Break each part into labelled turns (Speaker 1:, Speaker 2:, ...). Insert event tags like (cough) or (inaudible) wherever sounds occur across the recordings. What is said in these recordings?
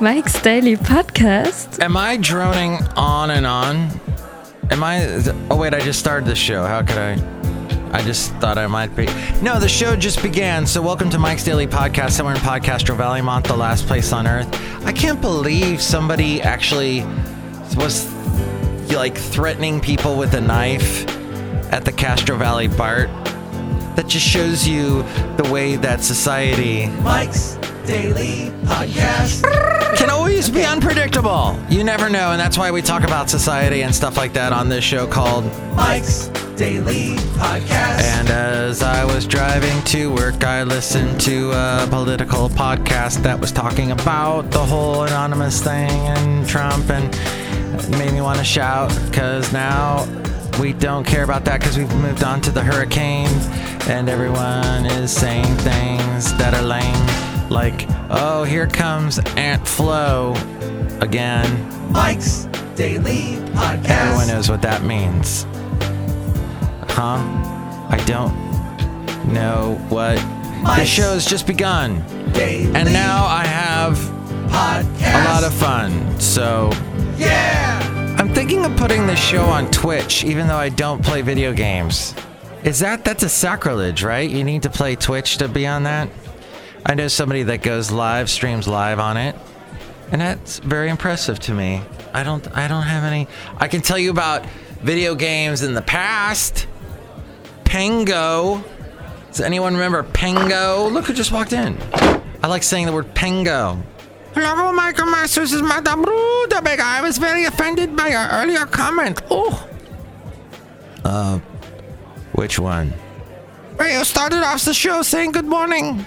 Speaker 1: Mike's Daily Podcast.
Speaker 2: Am I droning on and on? Am I? Oh wait, I just started the show. How could I? I just thought I might be. No, the show just began. So welcome to Mike's Daily Podcast, somewhere in Podcastro Valley, Mont, the last place on earth. I can't believe somebody actually was like threatening people with a knife at the Castro Valley BART. That just shows you the way that society
Speaker 3: Mike's Daily Podcast.
Speaker 2: can always be unpredictable. You never know, and that's why we talk about society and stuff like that on this show called.
Speaker 3: Mike's Daily Podcast.
Speaker 2: And as I was driving to work, I listened to a political podcast that was talking about the whole anonymous thing and Trump, and it made me want to shout because now we don't care about that because we've moved on to the hurricane, and everyone is saying things that are lame, like, "Oh, here comes Aunt Flo again."
Speaker 3: Mike's Daily Podcast.
Speaker 2: Everyone knows what that means. Huh? I don't know what. The
Speaker 3: Mike's
Speaker 2: show's just begun.
Speaker 3: Daily
Speaker 2: And now I have
Speaker 3: Podcast.
Speaker 2: a lot of fun. So
Speaker 3: yeah.
Speaker 2: I'm thinking of putting this show on Twitch, even though I don't play video games. Is that that's a sacrilege, right? You need to play Twitch to be on that. I know somebody that goes live, streams live on it, and that's very impressive to me. I don't, I don't have any. I can tell you about video games in the past. Pengo. Does anyone remember Pengo? Look who just walked in. I like saying the word Pengo. Hello, Michael Masters is Madame Rudabega. I was very offended by your earlier comment. Oh. Uh, which one? Well, you started off the show saying good morning.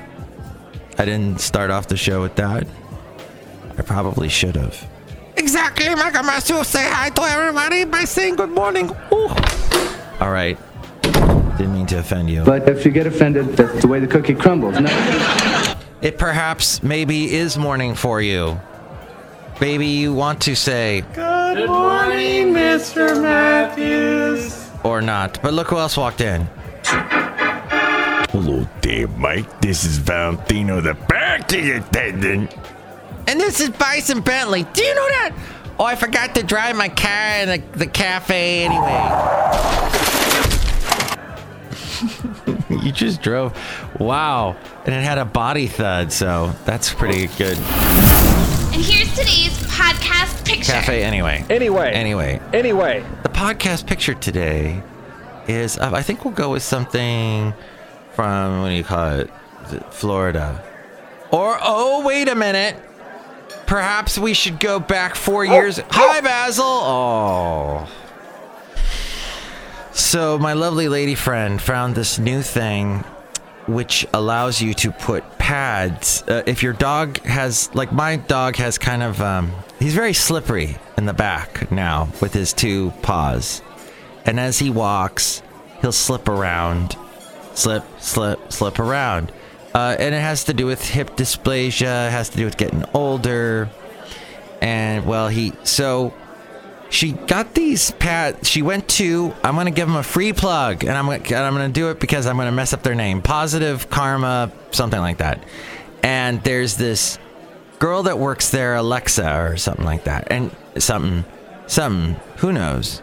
Speaker 2: I didn't start off the show with that. I probably should have. Exactly, Michael Masters. Say hi to everybody by saying good morning. Ooh. All right. Didn't mean to offend you.
Speaker 4: But if you get offended, that's the way the cookie crumbles. No.
Speaker 2: It perhaps maybe is morning for you. Maybe you want to say
Speaker 5: Good morning, Mr. Matthews.
Speaker 2: or not. But look who else walked in.
Speaker 6: Hello there, Mike. This is Valentino, the parking attendant.
Speaker 2: And this is Bison Bentley. Do you know that? Oh, I forgot to drive my car in the, the cafe anyway. (laughs) you just drove. Wow. And it had a body thud, so that's pretty good.
Speaker 7: And here's today's podcast picture.
Speaker 2: Cafe anyway.
Speaker 5: Anyway.
Speaker 2: Anyway.
Speaker 5: Anyway.
Speaker 2: The podcast picture today is, uh, I think we'll go with something from, what do you call it Florida. Or, oh, wait a minute. Perhaps we should go back four years. Hi, Basil. Oh. So, my lovely lady friend found this new thing which allows you to put pads. Uh, if your dog has, like, my dog has kind of, um, he's very slippery in the back now with his two paws. And as he walks, he'll slip around, slip, slip, slip around. Uh, and it has to do with hip dysplasia, it has to do with getting older. And, well, he, so she got these pads. She went to. I'm gonna give them a free plug, and I'm and I'm gonna do it because I'm gonna mess up their name. Positive Karma, something like that. And there's this girl that works there, Alexa or something like that, and something, something. Who knows?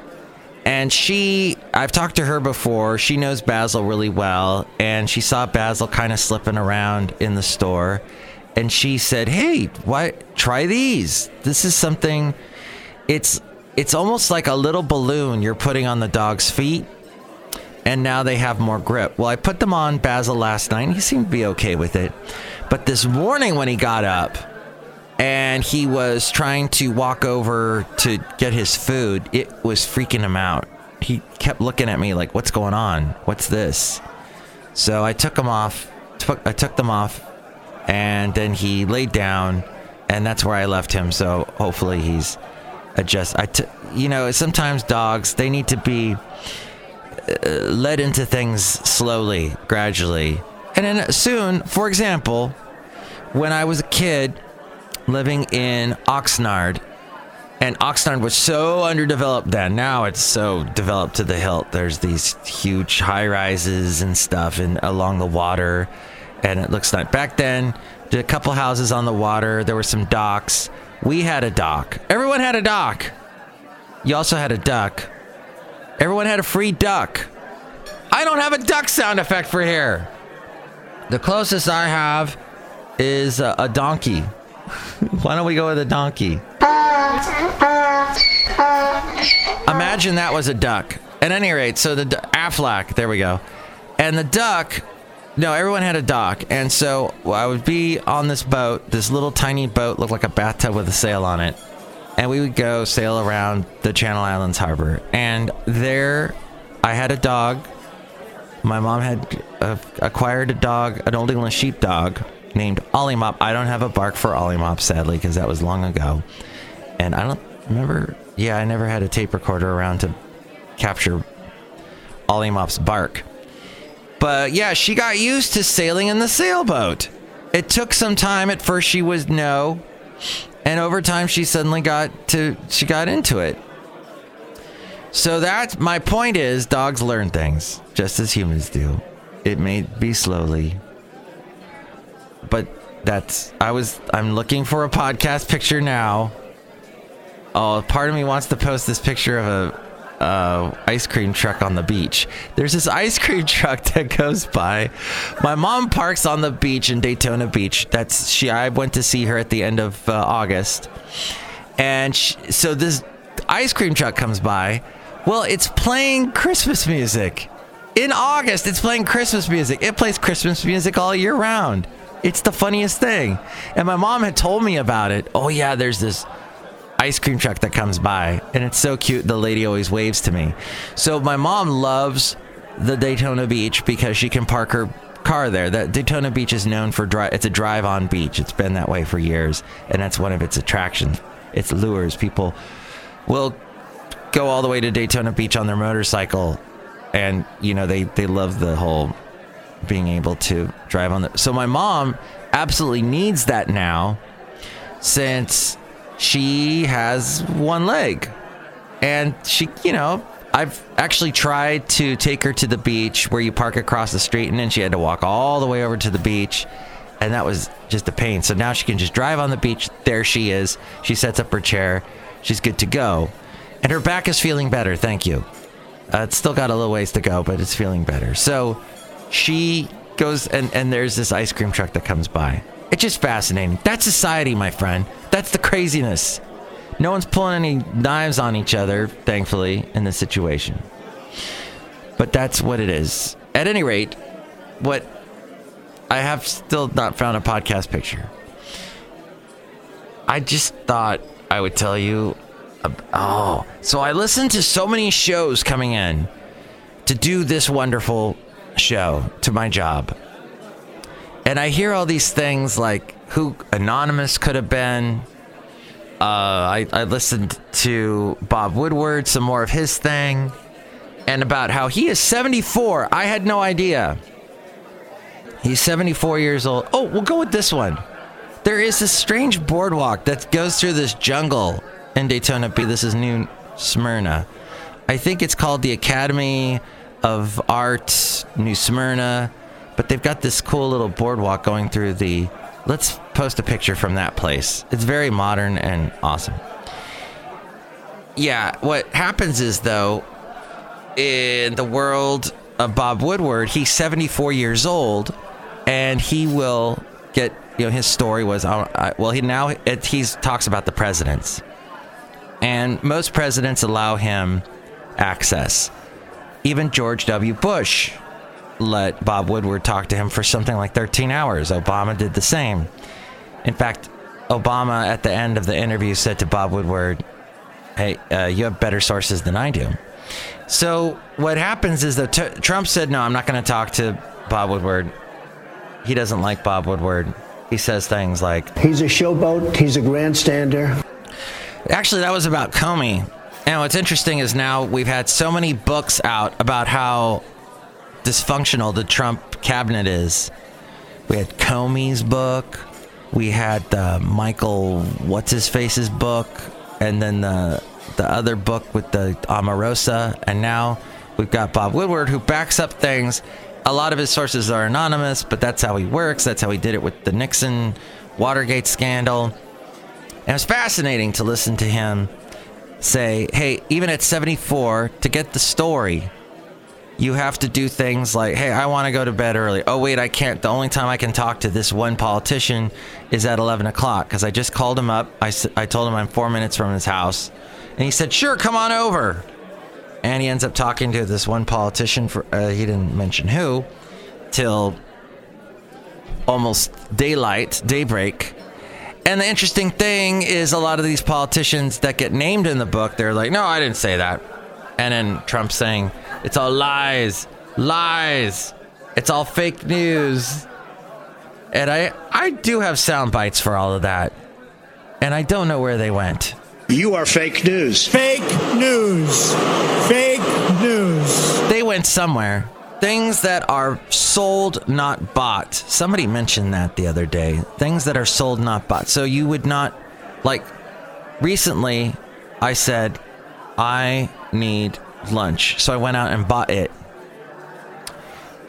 Speaker 2: And she, I've talked to her before. She knows Basil really well, and she saw Basil kind of slipping around in the store, and she said, "Hey, why try these? This is something. It's it's almost like a little balloon you're putting on the dog's feet." And now they have more grip. Well, I put them on Basil last night. And he seemed to be okay with it. But this morning, when he got up, and he was trying to walk over to get his food, it was freaking him out. He kept looking at me like, "What's going on? What's this?" So I took him off. Took, I took them off, and then he laid down, and that's where I left him. So hopefully he's adjust. I, t- you know, sometimes dogs they need to be uh, led into things slowly, gradually, and then soon. For example, when I was a kid living in Oxnard, and Oxnard was so underdeveloped then. Now it's so developed to the hilt. There's these huge high rises and stuff and along the water, and it looks like back then Did a couple houses on the water. There were some docks. We had a dock. Everyone had a dock. You also had a duck. Everyone had a free duck. I don't have a duck sound effect for here. The closest I have is a, a donkey. Why don't we go with a donkey? Imagine that was a duck. At any rate, so the Aflac, there we go. And the duck, no, everyone had a dock. And so I would be on this boat, this little tiny boat, looked like a bathtub with a sail on it. And we would go sail around the Channel Islands harbor. And there I had a dog. My mom had uh, acquired a dog, an Old English sheepdog named Ollie Mop. I don't have a bark for Ollie Mop, sadly, because that was long ago. And I don't remember. Yeah, I never had a tape recorder around to capture Ollie Mop's bark. But yeah, she got used to sailing in the sailboat. It took some time. At first, she was no, and over time, she suddenly got to. She got into it. So that my point is, dogs learn things just as humans do. It may be slowly, but that's. I was. I'm looking for a podcast picture now. Oh, part of me wants to post this picture of a uh, ice cream truck on the beach. There's this ice cream (laughs) truck that goes by. My mom parks on the beach in Daytona Beach. That's she. I went to see her at the end of uh, August, and sh so this ice cream truck comes by. Well, it's playing Christmas music. In August, it's playing Christmas music. It plays Christmas music all year round. It's the funniest thing. And my mom had told me about it. Oh yeah, there's this ice cream truck that comes by and it's so cute the lady always waves to me so my mom loves the daytona beach because she can park her car there that daytona beach is known for drive it's a drive on beach it's been that way for years and that's one of its attractions its lures people will go all the way to daytona beach on their motorcycle and you know they they love the whole being able to drive on the so my mom absolutely needs that now since she has one leg. And she, you know, I've actually tried to take her to the beach where you park across the street, and then she had to walk all the way over to the beach. And that was just a pain. So now she can just drive on the beach. There she is. She sets up her chair. She's good to go. And her back is feeling better. Thank you. Uh, it's still got a little ways to go, but it's feeling better. So she goes, and, and there's this ice cream truck that comes by. It's just fascinating. That's society, my friend. That's the craziness. No one's pulling any knives on each other, thankfully, in this situation. But that's what it is. At any rate, what I have still not found a podcast picture. I just thought I would tell you. Oh, so I listened to so many shows coming in to do this wonderful show to my job. And I hear all these things like who Anonymous could have been. Uh, I, I listened to Bob Woodward, some more of his thing, and about how he is 74. I had no idea. He's 74 years old. Oh, we'll go with this one. There is this strange boardwalk that goes through this jungle in Daytona Beach. This is New Smyrna. I think it's called the Academy of Art New Smyrna, but they've got this cool little boardwalk going through the. Let's post a picture from that place. It's very modern and awesome. Yeah, what happens is though, in the world of Bob Woodward, he's 74 years old, and he will get. You know, his story was uh, well. He now he's talks about the presidents, and most presidents allow him access. Even George W. Bush let Bob Woodward talk to him for something like 13 hours. Obama did the same. In fact, Obama at the end of the interview said to Bob Woodward, "Hey, uh, you have better sources than I do." So what happens is that t- Trump said, "No, I'm not going to talk to Bob Woodward. He doesn't like Bob Woodward." He says things like,
Speaker 8: He's a showboat. He's a grandstander.
Speaker 2: Actually, that was about Comey. And what's interesting is now we've had so many books out about how dysfunctional the Trump cabinet is. We had Comey's book. We had uh, Michael, what's his face's book, and then the the other book with the Omarosa, and now we've got Bob Woodward who backs up things. a lot of his sources are anonymous, but that's how he works. That's how he did it with the Nixon Watergate scandal. And it was fascinating to listen to him say, hey, even at 74, to get the story, you have to do things like, hey, I want to go to bed early. Oh, wait, I can't. The only time I can talk to this one politician is at 11 o'clock because I just called him up. I, I told him I'm four minutes from his house. And he said, sure, come on over. And he ends up talking to this one politician for, uh, he didn't mention who, till almost daylight, daybreak. And the interesting thing is, a lot of these politicians that get named in the book, they're like, no, I didn't say that. And then Trump saying, it's all lies, lies, it's all fake news. And I, I do have sound bites for all of that. And I don't know where they went.
Speaker 8: You are fake news.
Speaker 9: Fake news. Fake news.
Speaker 2: They went somewhere. Things that are sold, not bought. Somebody mentioned that the other day. Things that are sold, not bought. So you would not, like, recently I said, I need lunch. So I went out and bought it.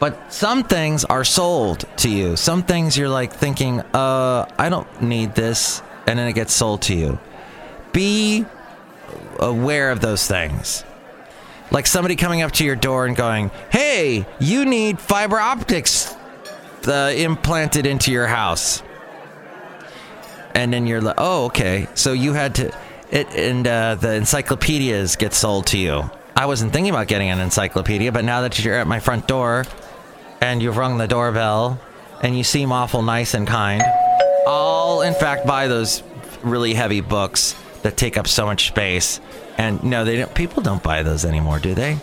Speaker 2: But some things are sold to you. Some things you're like thinking, uh, I don't need this. And then it gets sold to you. Be aware of those things. Like somebody coming up to your door and going, hey, you need fiber optics uh, implanted into your house. And then you're like, oh, okay. So you had to, it, and uh, the encyclopedias get sold to you. I wasn't thinking about getting an encyclopedia, but now that you're at my front door and you've rung the doorbell and you seem awful nice and kind, I'll in fact buy those really heavy books that take up so much space. And no, they don't. People don't buy those anymore, do they?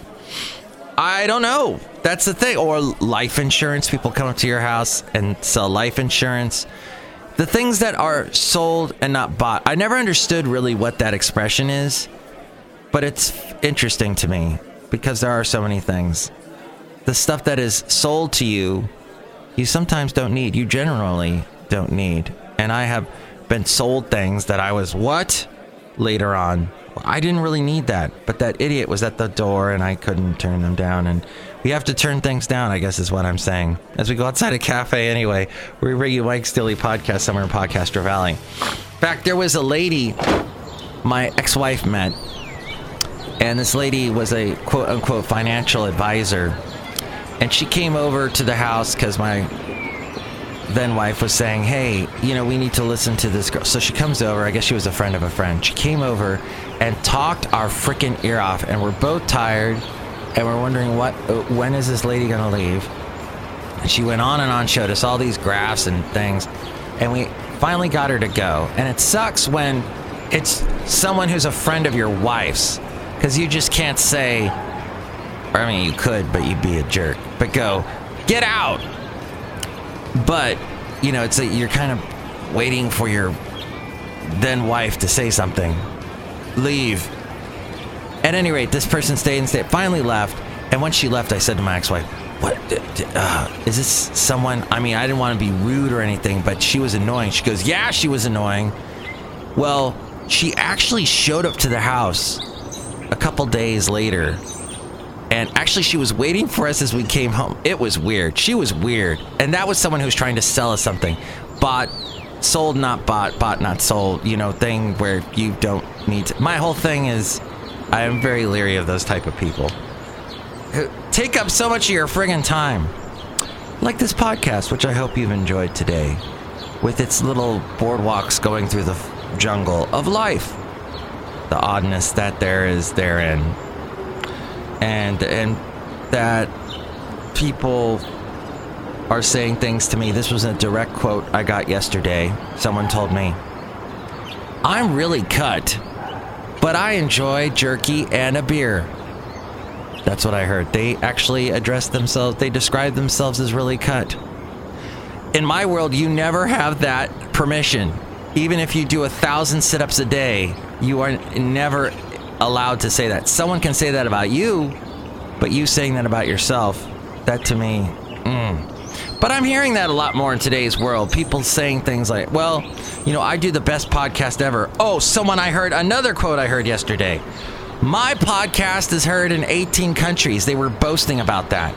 Speaker 2: I don't know. That's the thing. Or life insurance. People come up to your house and sell life insurance. The things that are sold and not bought. I never understood really what that expression is, but it's interesting to me because there are so many things. The stuff that is sold to you, you sometimes don't need. You generally don't need. And I have been sold things that I was, what? Later on. I didn't really need that, but that idiot was at the door and I couldn't turn them down. And we have to turn things down, I guess is what I'm saying. As we go outside a cafe anyway, we bring you Mike's Daily Podcast somewhere in Podcaster Valley. In fact, there was a lady my ex wife met, and this lady was a quote unquote financial advisor. And she came over to the house because my then wife was saying, Hey, you know, we need to listen to this girl. So she comes over. I guess she was a friend of a friend. She came over and talked our freaking ear off. And we're both tired and we're wondering what, uh, when is this lady to leave? And she went on and on, showed us all these graphs and things. And we finally got her to go. And it sucks when it's someone who's a friend of your wife's because you just can't say, I mean, you could, but you'd be a jerk. But go, get out but you know it's a, you're kind of waiting for your then wife to say something. Leave. At any rate this person stayed and stayed finally left. And once she left i said to my ex-wife what d- d- uh, is this someone i mean i didn't want to be rude or anything but she was annoying. She goes yeah she was annoying. Well she actually showed up to the house a couple days later and actually, she was waiting for us as we came home. It was weird. She was weird. And that was someone who was trying to sell us something. Bought, sold, not bought, bought, not sold, you know, thing where you don't need to. My whole thing is I am very leery of those type of people. who Take up so much of your friggin' time. Like this podcast, which I hope you've enjoyed today, with its little boardwalks going through the jungle of life. The oddness that there is therein and and that people are saying things to me. This was a direct quote I got yesterday. Someone told me, "I'm really cut, but I enjoy jerky and a beer." That's what I heard. They actually addressed themselves. They described themselves as really cut. In my world, you never have that permission. Even if you do a thousand sit-ups a day, you are never allowed to say that. Someone can say that about you, but you saying that about yourself, that to me, mm. But I'm hearing that a lot more in today's world. People saying things like, well, you know, I do the best podcast ever. Oh, someone I heard, another quote I heard yesterday. My podcast is heard in 18 countries. They were boasting about that.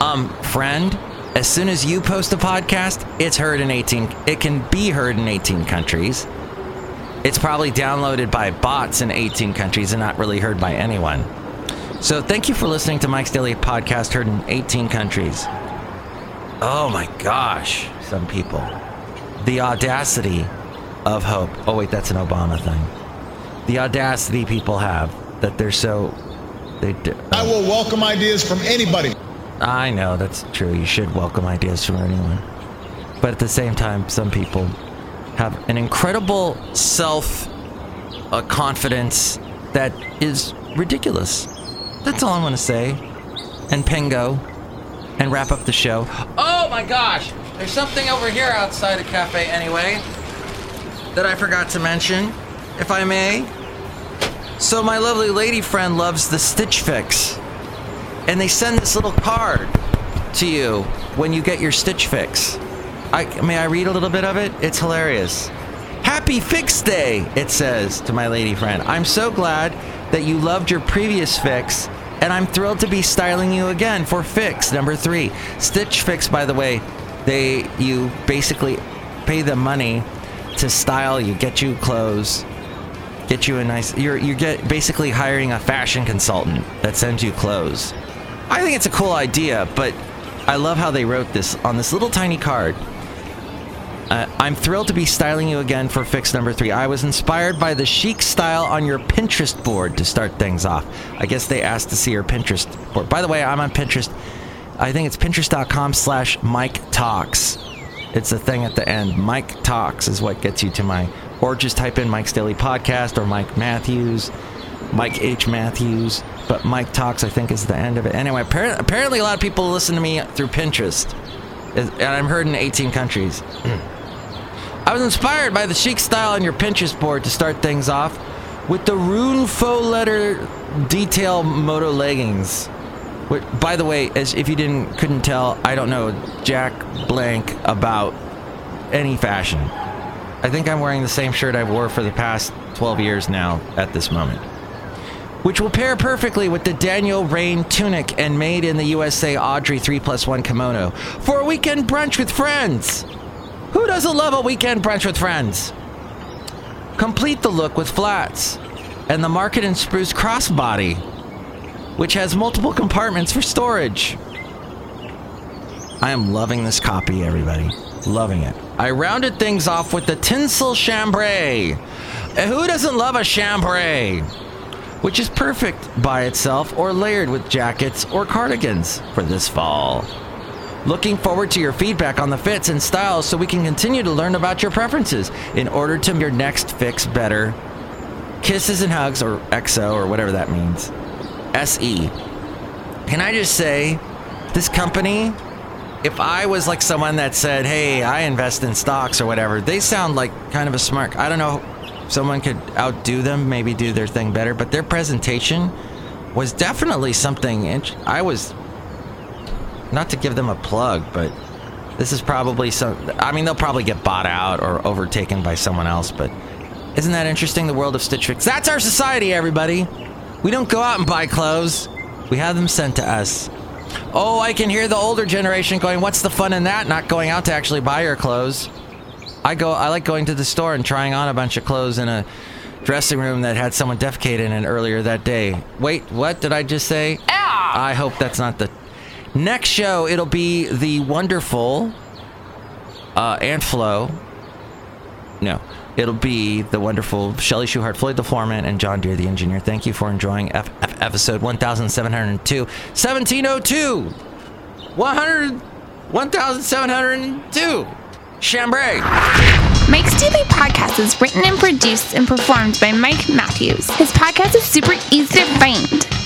Speaker 2: Um, friend, as soon as you post a podcast, it's heard in 18 it can be heard in 18 countries. It's probably downloaded by bots in 18 countries and not really heard by anyone. So thank you for listening to Mike's Daily Podcast heard in 18 countries. Oh my gosh, some people. The audacity of hope. Oh wait, that's an Obama thing. The audacity people have that they're so they do.
Speaker 10: I will welcome ideas from anybody.
Speaker 2: I know that's true. You should welcome ideas from anyone. But at the same time, some people have an incredible self uh, confidence that is ridiculous. That's all I'm going to say. And Pengo. And wrap up the show. Oh my gosh! There's something over here outside a cafe anyway that I forgot to mention, if I may. So, my lovely lady friend loves the Stitch Fix and they send this little card to you when you get your Stitch Fix. I, may I read a little bit of it? It's hilarious. Happy Fix Day, it says to my lady friend. I'm so glad that you loved your previous fix, and I'm thrilled to be styling you again for Fix number three. Stitch Fix, by the way, they you basically pay them money to style you, get you clothes, get you a nice. You're you get basically hiring a fashion consultant that sends you clothes. I think it's a cool idea, but I love how they wrote this on this little tiny card. Uh, I'm thrilled to be styling you again for fix number three. I was inspired by the chic style on your Pinterest board to start things off. I guess they asked to see your Pinterest board. By the way, I'm on Pinterest. I think it's pinterest.com slash Mike Talks. It's the thing at the end. Mike Talks is what gets you to my, or just type in Mike's Daily Podcast or Mike Matthews, Mike H. Matthews. But Mike Talks, I think, is the end of it. Anyway, appar- apparently a lot of people listen to me through Pinterest. And I'm heard in 18 countries. (clears throat) I was inspired by the chic style on your Pinterest board to start things off with the rune faux letter detail moto leggings. Which, by the way, as if you didn't couldn't tell, I don't know jack blank about any fashion. I think I'm wearing the same shirt I've wore for the past 12 years now at this moment. Which will pair perfectly with the Daniel Rainn tunic and made in the USA Audrey 3 plus 1 kimono for a weekend brunch with friends. Who doesn't love a weekend brunch with friends? Complete the look with flats and the Market and Spruce crossbody, which has multiple compartments for storage. I am loving this copy, everybody. Loving it. I rounded things off with the tinsel chambray. Who doesn't love a chambray? Which is perfect by itself or layered with jackets or cardigans for this fall. Looking forward to your feedback on the fits and styles so we can continue to learn about your preferences in order to make your next fix better. Kisses and hugs, or XO, or whatever that means. SE. Can I just say, this company, if I was like someone that said, hey, I invest in stocks or whatever, they sound like kind of a smart. I don't know, someone could outdo them, maybe do their thing better, but their presentation was definitely something. int- I was not to give them a plug, but this is probably some. I mean, they'll probably get bought out or overtaken by someone else, but isn't that interesting? The world of Stitch Fix. That's our society, everybody. We don't go out and buy clothes, we have them sent to us. Oh, I can hear the older generation going, What's the fun in that? Not going out to actually buy your clothes. I go, I like going to the store and trying on a bunch of clothes in a dressing room that had someone defecated in it earlier that day. Wait, what did I just say? I hope that's not the next show. It'll be the wonderful uh, Aunt Flo. No, it'll be the wonderful Shelly Shuhart, Floyd the Foreman, and John Deere the Engineer. Thank you for enjoying F- F- episode 1702. 1702! 100, 1702! Chambray!
Speaker 7: Mike's Daily Podcast is written and produced and performed by Mike Matthews. His podcast is super easy to find.